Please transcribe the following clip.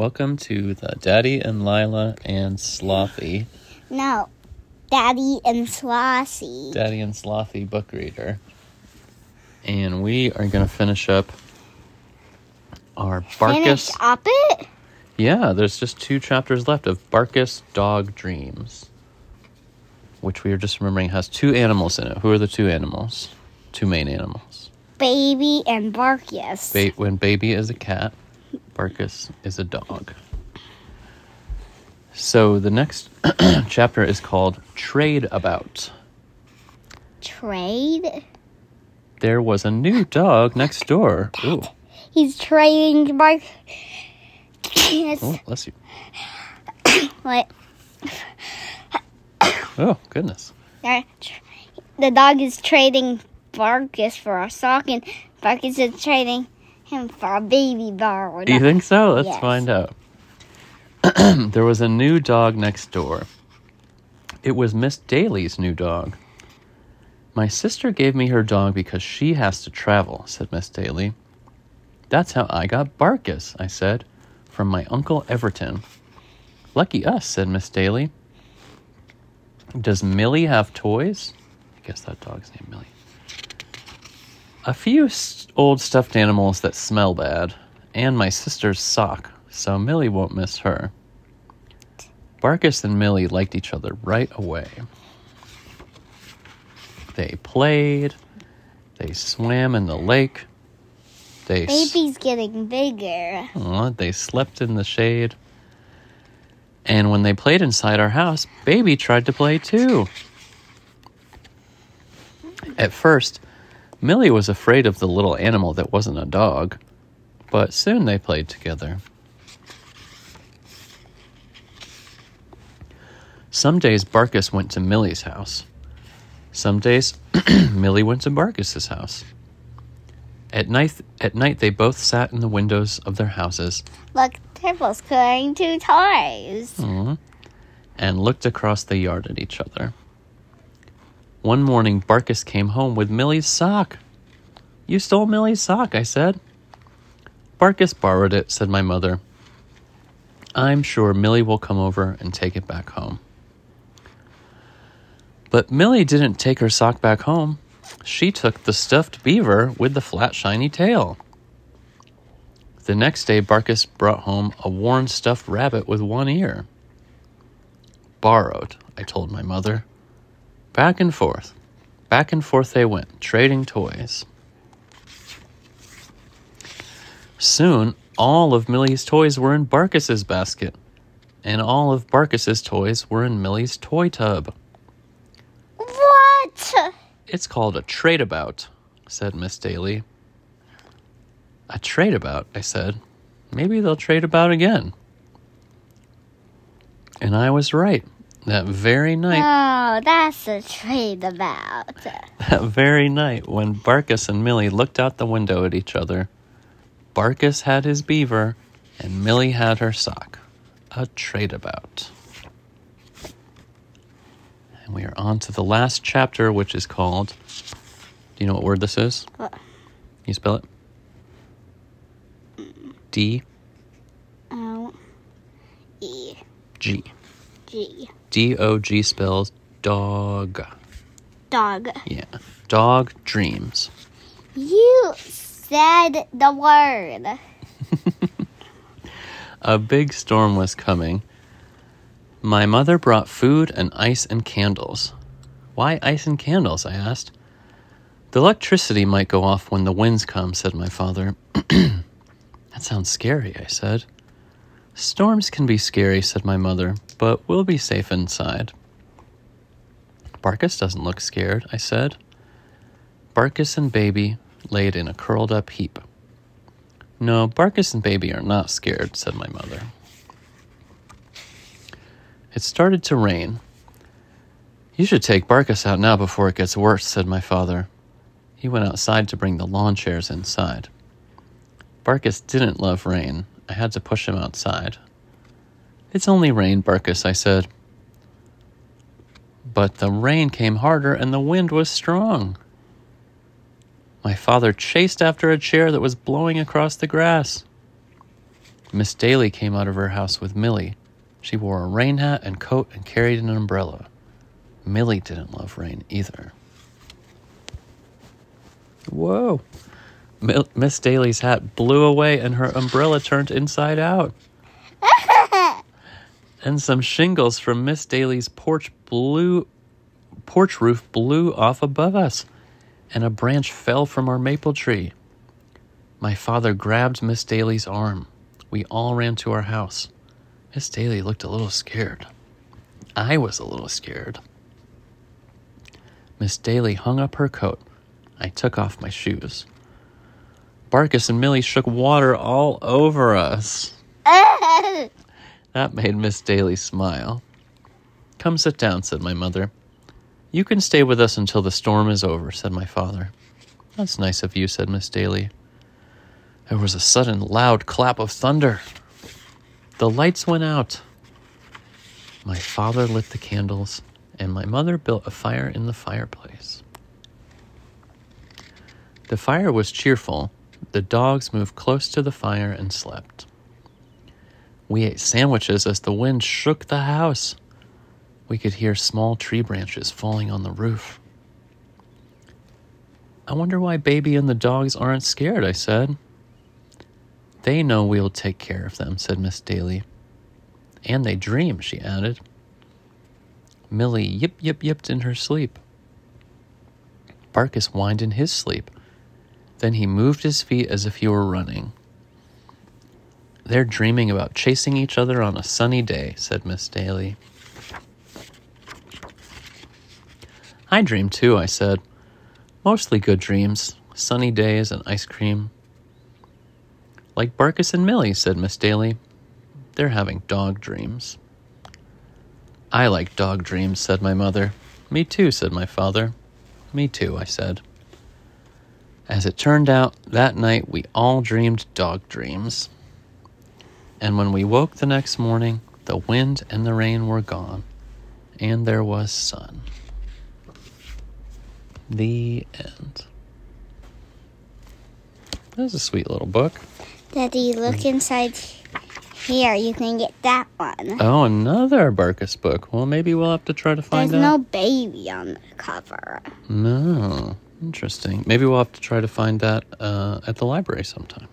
Welcome to the Daddy and Lila and Slothy, No, Daddy and Slothy. Daddy and Slothy book reader. And we are going to finish up our Barkus. Finish up it? Yeah, there's just two chapters left of Barkus Dog Dreams, which we are just remembering has two animals in it. Who are the two animals? Two main animals. Baby and Barkus. Ba- when baby is a cat, Barkus is a dog. So the next chapter is called Trade About. Trade? There was a new dog next door. Ooh, He's trading Bark. Yes. oh, bless you. What? Oh, goodness. The dog is trading Barkus for a sock, and Barkus is trading him for a baby bird. Do you think so? Let's Yes. find out. there was a new dog next door. It was Miss Daly's new dog. My sister gave me her dog because she has to travel, said Miss Daly. That's how I got Barkus, I said, from my Uncle Everton. Lucky us, said Miss Daly. Does Millie have toys? I guess that dog's named Millie. A few s- old stuffed animals that smell bad, and my sister's sock, so Millie won't miss her. Barkus and Millie liked each other right away. They played, they swam in the lake, they, s- Baby's getting bigger. Aw, they slept in the shade. And when they played inside our house, Baby tried to play too. At first, Millie was afraid of the little animal that wasn't a dog, but soon they played together. Some days Barkus went to Millie's house. Some days Millie went to Barkus's house. At night, at night they both sat in the windows of their houses Look, they're carrying two toys. Mhm. and looked across the yard at each other. One morning, Barkus came home with Millie's sock. You stole Millie's sock, I said. Barkus borrowed it, said my mother. I'm sure Millie will come over and take it back home. But Millie didn't take her sock back home. She took the stuffed beaver with the flat, shiny tail. The next day, Barkus brought home a worn stuffed rabbit with one ear. Borrowed, I told my mother. Back and forth. Back and forth they went, trading toys. Soon, all of Millie's toys were in Barkus's basket, and all of Barkus's toys were in Millie's toy tub. What? It's called a trade about, said Miss Daly. A trade about, I said. Maybe they'll trade about again. And I was right. That very night, Oh, that's a trade about. that very night, when Barkus and Millie looked out the window at each other, Barkus had his beaver and Millie had her sock. A trade about. And we are on to the last chapter, which is called. Do you know what word this is? What? Can you spell it? D O E G. G. D O G spells dog. Dog. Yeah. Dog dreams. You said the word. A big storm was coming. My mother brought food and ice and candles. Why ice and candles? I asked. The electricity might go off when the winds come, said my father. that sounds scary, I said. Storms can be scary, said my mother, but we'll be safe inside. Barkus doesn't look scared, I said. Barkus and Baby laid in a curled up heap. No, Barkus and Baby are not scared, said my mother. It started to rain. You should take Barkus out now before it gets worse, said my father. He went outside to bring the lawn chairs inside. Barkus didn't love rain. I had to push him outside. It's only rain, Barkus, I said. But the rain came harder and the wind was strong. My father chased after a chair that was blowing across the grass. Miss Daly came out of her house with Millie. She wore a rain hat and coat and carried an umbrella. Millie didn't love rain either. Whoa. Miss Daly's hat blew away and her umbrella turned inside out. and some shingles from Miss Daly's porch blew porch roof blew off above us, and a branch fell from our maple tree. My father grabbed Miss Daly's arm. We all ran to our house. Miss Daly looked a little scared. I was a little scared. Miss Daly hung up her coat. I took off my shoes. Barkus and Millie shook water all over us. That made Miss Daly smile. Come sit down, said my mother. You can stay with us until the storm is over, said my father. That's nice of you, said Miss Daly. There was a sudden loud clap of thunder. The lights went out. My father lit the candles, and my mother built a fire in the fireplace. The fire was cheerful. The dogs moved close to the fire and slept. We ate sandwiches as the wind shook the house. We could hear small tree branches falling on the roof. I wonder why Baby and the dogs aren't scared, I said. They know we'll take care of them, said Miss Daly. And they dream, she added. Millie yip yip yipped in her sleep. Barkus whined in his sleep. Then he moved his feet as if he were running. They're dreaming about chasing each other on a sunny day, said Miss Daly. I dream too, I said. Mostly good dreams, sunny days and ice cream. Like Barkus and Millie, said Miss Daly. They're having dog dreams. I like dog dreams, said my mother. Me too, said my father. Me too, I said. As it turned out, that night we all dreamed dog dreams. And when we woke the next morning, the wind and the rain were gone, and there was sun. The end. That was a sweet little book. Daddy, look inside here. You can get that one. Oh, another Barkus book. Well, maybe we'll have to try to find There's out. no baby on the cover. No. Interesting. Maybe we'll have to try to find that uh, at the library sometime.